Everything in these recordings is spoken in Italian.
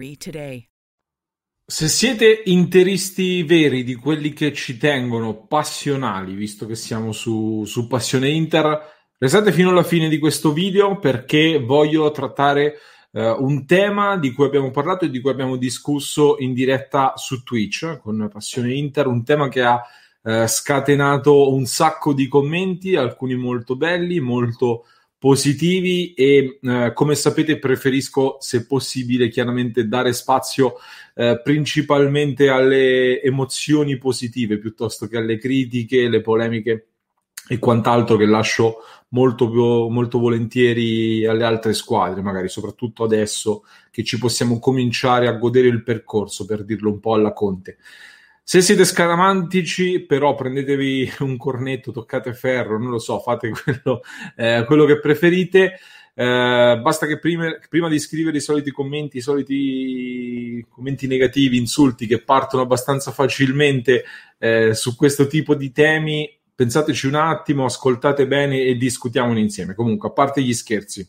today. Se siete interisti veri di quelli che ci tengono passionali, visto che siamo su, su Passione Inter, restate fino alla fine di questo video perché voglio trattare eh, un tema di cui abbiamo parlato e di cui abbiamo discusso in diretta su Twitch con Passione Inter, un tema che ha eh, scatenato un sacco di commenti, alcuni molto belli, molto positivi e eh, come sapete preferisco se possibile chiaramente dare spazio eh, principalmente alle emozioni positive piuttosto che alle critiche, le polemiche e quant'altro che lascio molto, molto volentieri alle altre squadre, magari soprattutto adesso che ci possiamo cominciare a godere il percorso, per dirlo un po' alla Conte. Se siete scaramantici, però prendetevi un cornetto, toccate ferro, non lo so, fate quello, eh, quello che preferite. Eh, basta che prima, prima, di scrivere i soliti commenti, i soliti commenti negativi, insulti che partono abbastanza facilmente eh, su questo tipo di temi, pensateci un attimo, ascoltate bene e discutiamone insieme. Comunque, a parte gli scherzi,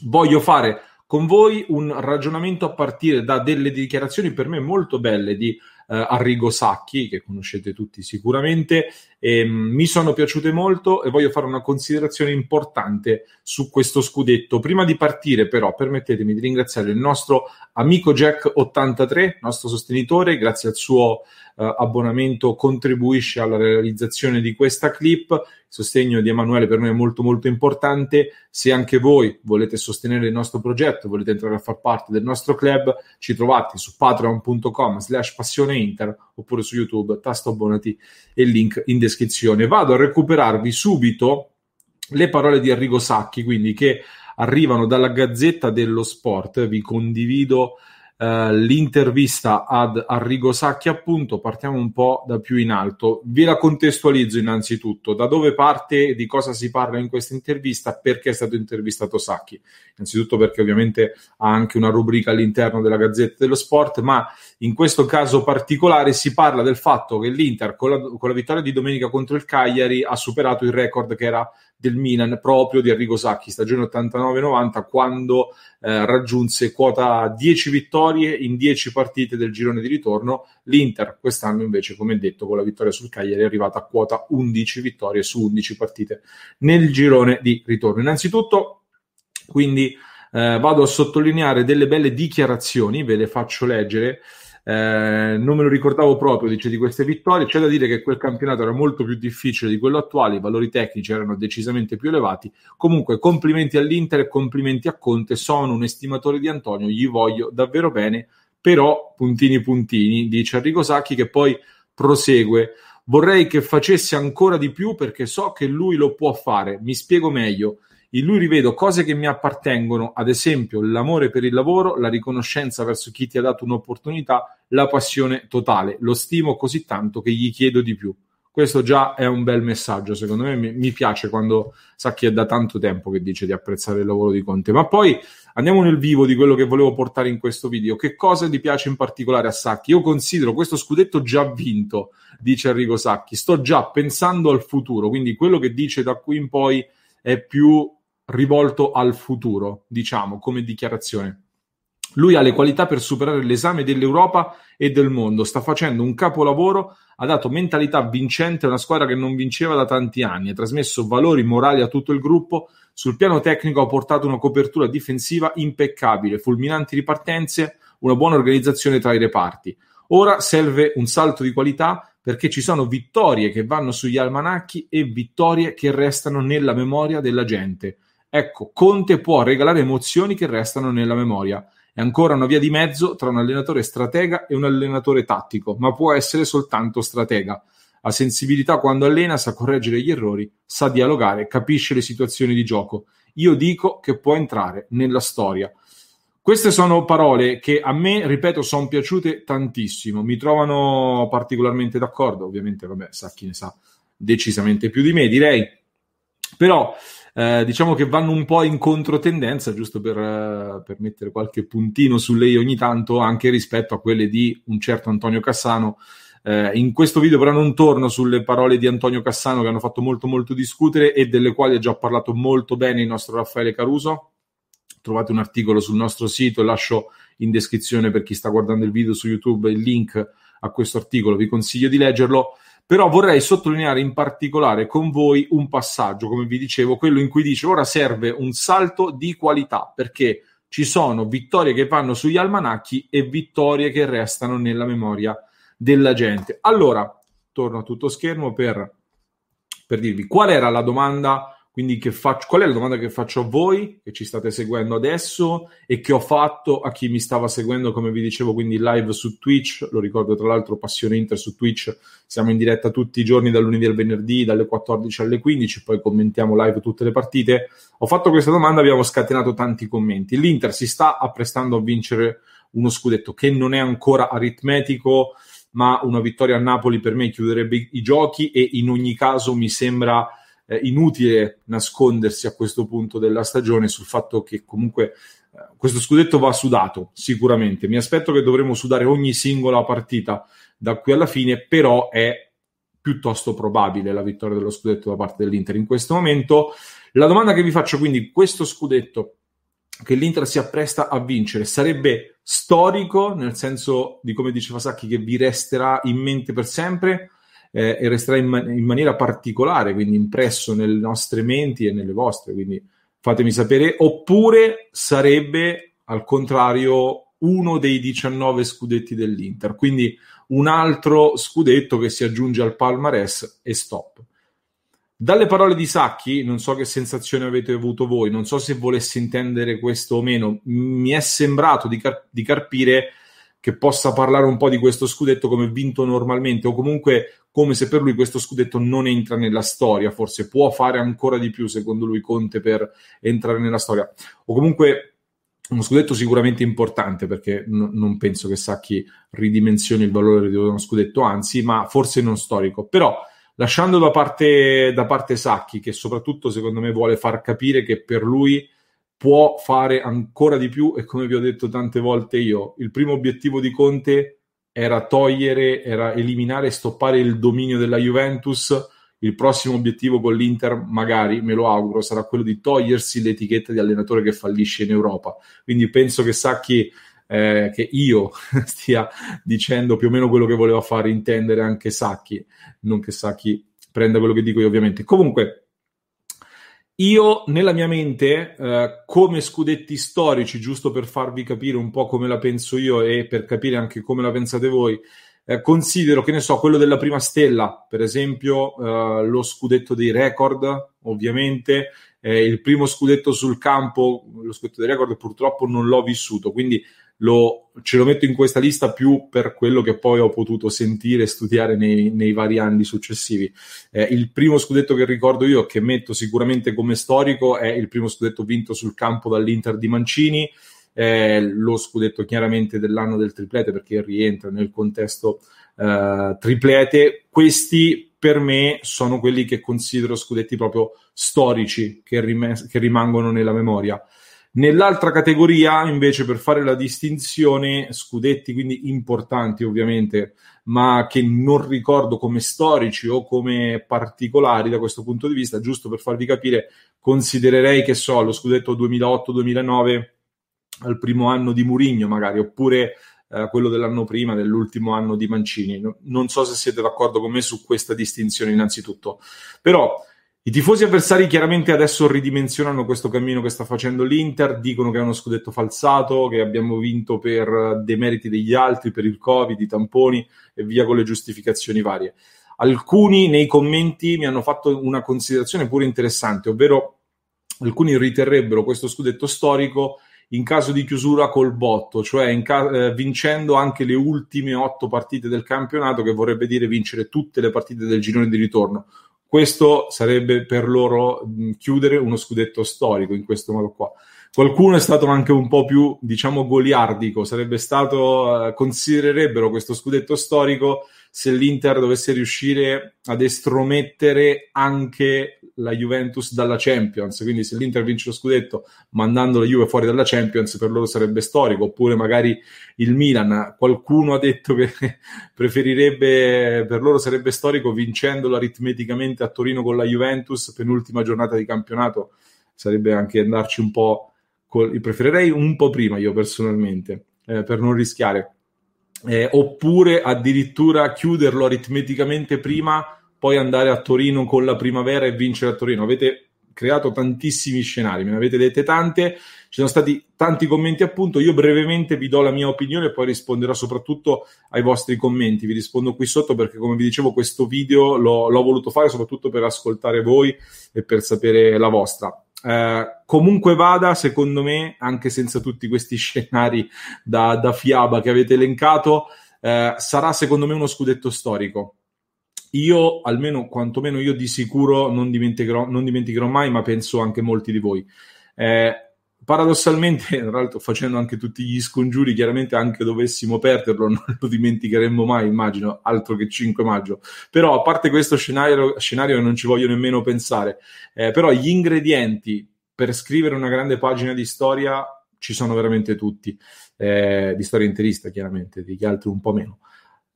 voglio fare con voi un ragionamento a partire da delle dichiarazioni per me molto belle di eh, Arrigo Sacchi, che conoscete tutti sicuramente. E, mh, mi sono piaciute molto e voglio fare una considerazione importante su questo scudetto. Prima di partire, però, permettetemi di ringraziare il nostro amico Jack83, nostro sostenitore, grazie al suo eh, abbonamento contribuisce alla realizzazione di questa clip. Il sostegno di Emanuele per noi è molto molto importante. Se anche voi volete sostenere il nostro progetto, volete entrare a far parte del nostro club, ci trovate su patreon.com slash passione inter oppure su YouTube, tasto abbonati e link in descrizione. Vado a recuperarvi subito le parole di Arrigo Sacchi, quindi che arrivano dalla Gazzetta dello Sport. Vi condivido Uh, l'intervista ad Arrigo Sacchi, appunto, partiamo un po' da più in alto. Vi la contestualizzo innanzitutto. Da dove parte, di cosa si parla in questa intervista, perché è stato intervistato Sacchi? Innanzitutto perché ovviamente ha anche una rubrica all'interno della Gazzetta dello Sport, ma in questo caso particolare si parla del fatto che l'Inter, con la, con la vittoria di domenica contro il Cagliari, ha superato il record che era del Milan proprio di Arrigo Sacchi, stagione 89-90, quando eh, raggiunse quota 10 vittorie in 10 partite del girone di ritorno. L'Inter quest'anno invece, come detto, con la vittoria sul Cagliari è arrivata a quota 11 vittorie su 11 partite nel girone di ritorno. Innanzitutto, quindi eh, vado a sottolineare delle belle dichiarazioni, ve le faccio leggere. Eh, non me lo ricordavo proprio, dice, di queste vittorie. C'è da dire che quel campionato era molto più difficile di quello attuale, i valori tecnici erano decisamente più elevati. Comunque, complimenti all'Inter e complimenti a Conte. Sono un estimatore di Antonio, gli voglio davvero bene però puntini puntini, dice Enrico Sacchi che poi prosegue. Vorrei che facesse ancora di più perché so che lui lo può fare. Mi spiego meglio. In lui rivedo cose che mi appartengono, ad esempio l'amore per il lavoro, la riconoscenza verso chi ti ha dato un'opportunità, la passione totale. Lo stimo così tanto che gli chiedo di più. Questo già è un bel messaggio, secondo me mi, piace quando sa chi è da tanto tempo che dice di apprezzare il lavoro di Conte. Ma poi andiamo nel vivo di quello che volevo portare in questo video. Che cosa gli piace in particolare a Sacchi? Io considero questo scudetto già vinto, dice Enrico Sacchi. Sto già pensando al futuro, quindi quello che dice da qui in poi è più rivolto al futuro, diciamo, come dichiarazione. Lui ha le qualità per superare l'esame dell'Europa e del mondo, sta facendo un capolavoro, ha dato mentalità vincente a una squadra che non vinceva da tanti anni, ha trasmesso valori morali a tutto il gruppo, sul piano tecnico ha portato una copertura difensiva impeccabile, fulminanti ripartenze, una buona organizzazione tra i reparti. Ora serve un salto di qualità perché ci sono vittorie che vanno sugli almanacchi e vittorie che restano nella memoria della gente. Ecco, Conte può regalare emozioni che restano nella memoria. È ancora una via di mezzo tra un allenatore stratega e un allenatore tattico, ma può essere soltanto stratega. Ha sensibilità quando allena, sa correggere gli errori, sa dialogare, capisce le situazioni di gioco. Io dico che può entrare nella storia. Queste sono parole che a me, ripeto, sono piaciute tantissimo. Mi trovano particolarmente d'accordo. Ovviamente, vabbè, sa chi ne sa decisamente più di me, direi. Però eh, diciamo che vanno un po' in controtendenza, giusto per, uh, per, mettere qualche puntino su lei ogni tanto, anche rispetto a quelle di un certo Antonio Cassano. Uh, in questo video però non torno sulle parole di Antonio Cassano che hanno fatto molto molto discutere e delle quali ha già parlato molto bene il nostro Raffaele Caruso. Trovate un articolo sul nostro sito, lascio in descrizione per chi sta guardando il video su YouTube il link a questo articolo, vi consiglio di leggerlo. Però vorrei sottolineare in particolare con voi un passaggio, come vi dicevo, quello in cui dice ora serve un salto di qualità, perché ci sono vittorie che vanno sugli almanacchi e vittorie che restano nella memoria della gente. Allora, torno a tutto schermo per, per dirvi qual era la domanda quindi faccio, qual è la domanda che faccio a voi che ci state seguendo adesso e che ho fatto a chi mi stava seguendo, come vi dicevo, quindi live su Twitch. Lo ricordo tra l'altro, Passione Inter su Twitch. Siamo in diretta tutti i giorni dal lunedì al venerdì, dalle 14 alle 15, poi commentiamo live tutte le partite. Ho fatto questa domanda, abbiamo scatenato tanti commenti. L'Inter si sta apprestando a vincere uno scudetto che non è ancora aritmetico, ma una vittoria a Napoli per me chiuderebbe i giochi e in ogni caso mi sembra eh, inutile nascondersi a questo punto della stagione sul fatto che comunque eh, questo scudetto va sudato sicuramente. Mi aspetto che dovremo sudare ogni singola partita da qui alla fine, però è piuttosto probabile la vittoria dello scudetto da parte dell'Inter in questo momento. La domanda che vi faccio quindi, questo scudetto che l'Inter si appresta a vincere sarebbe storico, nel senso di come diceva Sacchi, che vi resterà in mente per sempre? Eh, e resterà in, man- in, maniera particolare, quindi impresso nelle nostre menti e nelle vostre, quindi fatemi sapere, oppure sarebbe al contrario uno dei 19 scudetti dell'Inter, quindi un altro scudetto che si aggiunge al palmarès e stop. Dalle parole di Sacchi, non so che sensazione avete avuto voi, non so se volesse intendere questo o meno, mi è sembrato di, car- di carpire che possa parlare un po' di questo scudetto come vinto normalmente o comunque come se per lui questo scudetto non entra nella storia, forse può fare ancora di più secondo lui Conte per entrare nella storia o comunque uno scudetto sicuramente importante perché n- non penso che Sacchi ridimensioni il valore di uno scudetto, anzi, ma forse non storico. Però lasciando da parte, da parte Sacchi, che soprattutto secondo me vuole far capire che per lui può fare ancora di più e come vi ho detto tante volte io, il primo obiettivo di Conte era togliere, era eliminare e stoppare il dominio della Juventus. Il prossimo obiettivo con l'Inter, magari, me lo auguro, sarà quello di togliersi l'etichetta di allenatore che fallisce in Europa. Quindi penso che Sacchi, eh, che io stia dicendo più o meno quello che voleva fare intendere anche Sacchi, non che Sacchi prenda quello che dico io ovviamente. Comunque, io nella mia mente, eh, come scudetti storici, giusto per farvi capire un po' come la penso io e per capire anche come la pensate voi, eh, considero che ne so, quello della prima stella, per esempio, eh, lo scudetto dei record, ovviamente, eh, il primo scudetto sul campo, lo scudetto del record, purtroppo non l'ho vissuto, quindi lo, ce lo metto in questa lista più per quello che poi ho potuto sentire e studiare nei, nei vari anni successivi. Eh, il primo scudetto che ricordo io, che metto sicuramente come storico, è il primo scudetto vinto sul campo dall'Inter di Mancini, eh, lo scudetto chiaramente dell'anno del triplete perché rientra nel contesto eh, triplete. Questi per me sono quelli che considero scudetti proprio storici che, rim- che rimangono nella memoria. Nell'altra categoria, invece, per fare la distinzione, scudetti quindi importanti ovviamente, ma che non ricordo come storici o come particolari da questo punto di vista, giusto per farvi capire, considererei che so lo scudetto 2008-2009 al primo anno di Murigno, magari, oppure eh, quello dell'anno prima, dell'ultimo anno di Mancini. No, non so se siete d'accordo con me su questa distinzione, innanzitutto. Però i tifosi avversari chiaramente adesso ridimensionano questo cammino che sta facendo l'Inter, dicono che è uno scudetto falsato, che abbiamo vinto per demeriti degli altri, per il Covid, i tamponi e via con le giustificazioni varie. Alcuni nei commenti mi hanno fatto una considerazione pure interessante, ovvero alcuni riterrebbero questo scudetto storico in caso di chiusura col botto, cioè ca- eh, vincendo anche le ultime otto partite del campionato, che vorrebbe dire vincere tutte le partite del girone di ritorno questo sarebbe per loro mh, chiudere uno scudetto storico in questo modo qua. Qualcuno è stato anche un po' più, diciamo, goliardico, sarebbe stato, eh, considererebbero questo scudetto storico se l'Inter dovesse riuscire ad estromettere anche la Juventus dalla Champions, quindi se l'Inter vince lo scudetto mandando la Juve fuori dalla Champions per loro sarebbe storico, oppure magari il Milan, qualcuno ha detto che preferirebbe, per loro sarebbe storico vincendolo aritmeticamente a Torino con la Juventus, penultima giornata di campionato, sarebbe anche andarci un po', col, preferirei un po' prima io personalmente, eh, per non rischiare. Eh, oppure addirittura chiuderlo aritmeticamente prima poi andare a Torino con la primavera e vincere a Torino. Avete creato tantissimi scenari, me ne avete dette tante, ci sono stati tanti commenti appunto, io brevemente vi do la mia opinione e poi risponderò soprattutto ai vostri commenti, vi rispondo qui sotto perché come vi dicevo questo video l'ho, l'ho voluto fare soprattutto per ascoltare voi e per sapere la vostra. Eh, comunque vada, secondo me, anche senza tutti questi scenari da, da fiaba che avete elencato, eh, sarà secondo me uno scudetto storico io, almeno quantomeno io di sicuro non dimenticherò, non dimenticherò mai, ma penso anche molti di voi. Eh, paradossalmente, tra l'altro facendo anche tutti gli scongiuri, chiaramente anche dovessimo perderlo, non lo dimenticheremmo mai, immagino, altro che 5 maggio. Però, a parte questo scenario, scenario non ci voglio nemmeno pensare, eh, però gli ingredienti per scrivere una grande pagina di storia ci sono veramente tutti, eh, di storia interista chiaramente, degli altri un po' meno.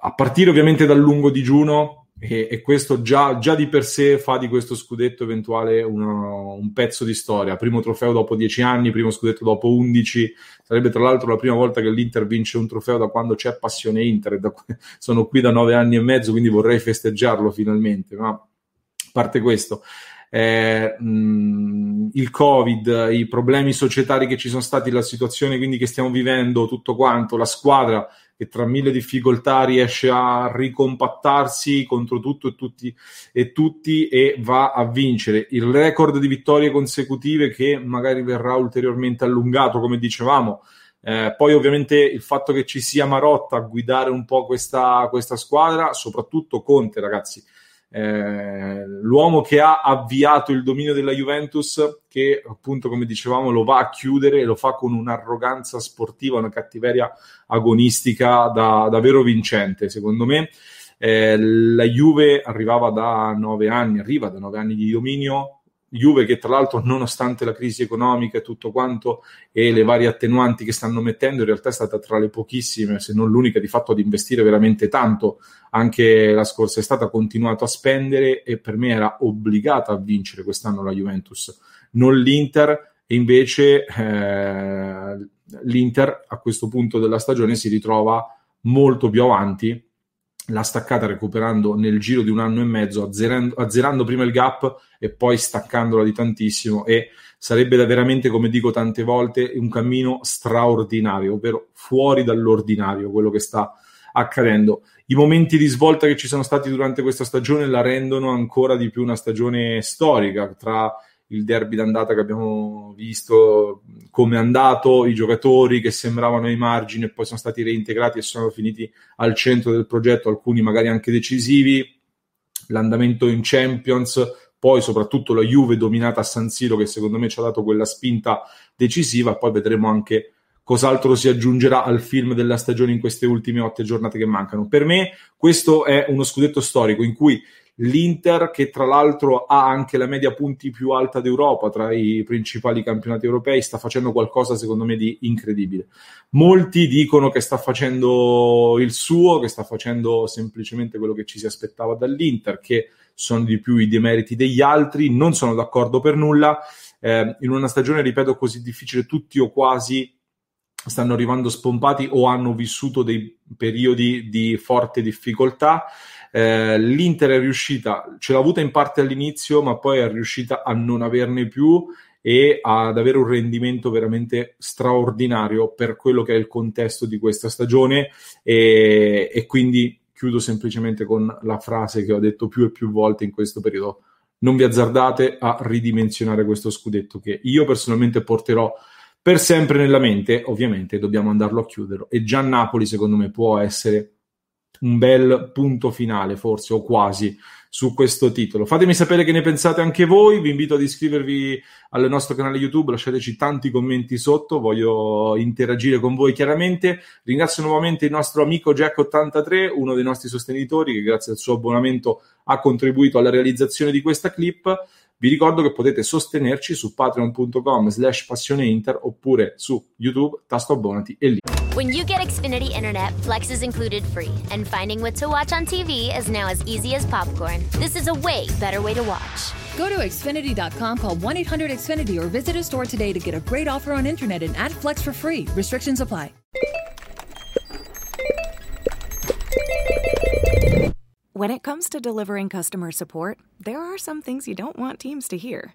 A partire ovviamente dal lungo digiuno, e, e questo già, già, di per sé fa di questo scudetto eventuale uno, un pezzo di storia. Primo trofeo dopo dieci anni, primo scudetto dopo undici. Sarebbe tra l'altro la prima volta che l'Inter vince un trofeo da quando c'è passione Inter. Da, sono qui da nove anni e mezzo, quindi vorrei festeggiarlo finalmente. Ma a parte questo, eh, mh, il Covid, i problemi societari che ci sono stati, la situazione quindi che stiamo vivendo, tutto quanto, la squadra che tra mille difficoltà riesce a ricompattarsi contro tutto e tutti, e tutti e va a vincere. Il record di vittorie consecutive che magari verrà ulteriormente allungato, come dicevamo. Eh, poi ovviamente il fatto che ci sia Marotta a guidare un po' questa, questa squadra, soprattutto Conte, ragazzi eh, l'uomo che ha avviato il dominio della Juventus, che appunto come dicevamo lo va a chiudere e lo fa con un'arroganza sportiva, una cattiveria agonistica da, davvero vincente, secondo me. Eh, la Juve arrivava da nove anni, arriva da nove anni di dominio, Juve che tra l'altro nonostante la crisi economica e tutto quanto e le varie attenuanti che stanno mettendo in realtà è stata tra le pochissime se non l'unica di fatto ad investire veramente tanto. Anche la scorsa estate ha continuato a spendere e per me era obbligata a vincere quest'anno la Juventus. Non l'Inter e invece eh, l'Inter a questo punto della stagione si ritrova molto più avanti l'ha staccata recuperando nel giro di un anno e mezzo, azzerando, azzerando prima il gap e poi staccandola di tantissimo e sarebbe veramente, come dico tante volte, un cammino straordinario, ovvero fuori dall'ordinario quello che sta accadendo. I momenti di svolta che ci sono stati durante questa stagione la rendono ancora di più una stagione storica tra il derby d'andata che abbiamo visto, come è andato, i giocatori che sembravano ai margini e poi sono stati reintegrati e sono finiti al centro del progetto, alcuni magari anche decisivi, l'andamento in Champions, poi soprattutto la Juve dominata a San Siro che secondo me ci ha dato quella spinta decisiva, poi vedremo anche cos'altro si aggiungerà al film della stagione in queste ultime otto giornate che mancano. Per me questo è uno scudetto storico in cui l'Inter, che tra l'altro ha anche la media punti più alta d'Europa tra i principali campionati europei, sta facendo qualcosa secondo me di incredibile. Molti dicono che sta facendo il suo, che sta facendo semplicemente quello che ci si aspettava dall'Inter, che sono di più i demeriti degli altri, non sono d'accordo per nulla. Eh, in una stagione, ripeto, così difficile, tutti o quasi stanno arrivando spompati o hanno vissuto dei periodi di forte difficoltà. Eh, L'Inter è riuscita, ce l'ha avuta in parte all'inizio, ma poi è riuscita a non averne più e ad avere un rendimento veramente straordinario per quello che è il contesto di questa stagione. E, e quindi chiudo semplicemente con la frase che ho detto più e più volte in questo periodo. Non vi azzardate a ridimensionare questo scudetto che io personalmente porterò per sempre nella mente, ovviamente dobbiamo andarlo a chiudere e già Napoli secondo me può essere un bel punto finale forse o quasi su questo titolo. Fatemi sapere che ne pensate anche voi, vi invito ad iscrivervi al nostro canale YouTube, lasciateci tanti commenti sotto, voglio interagire con voi chiaramente. Ringrazio nuovamente il nostro amico Jack83, uno dei nostri sostenitori che grazie al suo abbonamento ha contribuito alla realizzazione di questa clip. Vi ricordo che potete sostenerci su patreon.com slash passioneinter oppure su YouTube, tasto abbonati e lì. When you get Xfinity Internet, Flex is included free, and finding what to watch on TV is now as easy as popcorn. This is a way better way to watch. Go to Xfinity.com, call 1 800 Xfinity, or visit a store today to get a great offer on internet and add Flex for free. Restrictions apply. When it comes to delivering customer support, there are some things you don't want teams to hear.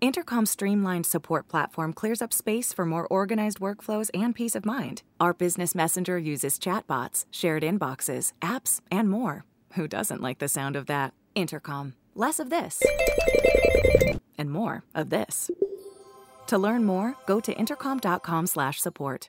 Intercom's streamlined support platform clears up space for more organized workflows and peace of mind. Our business messenger uses chatbots, shared inboxes, apps, and more. Who doesn't like the sound of that? Intercom. Less of this. And more of this. To learn more, go to intercom.com/support.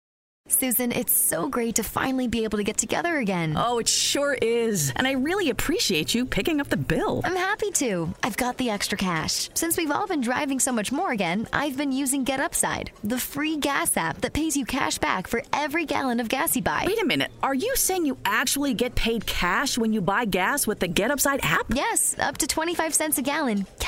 Susan, it's so great to finally be able to get together again. Oh, it sure is. And I really appreciate you picking up the bill. I'm happy to. I've got the extra cash. Since we've all been driving so much more again, I've been using Get Upside, the free gas app that pays you cash back for every gallon of gas you buy. Wait a minute. Are you saying you actually get paid cash when you buy gas with the Get Upside app? Yes, up to 25 cents a gallon,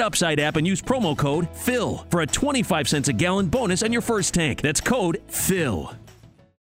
Upside app and use promo code FILL for a 25 cents a gallon bonus on your first tank. That's code PHIL.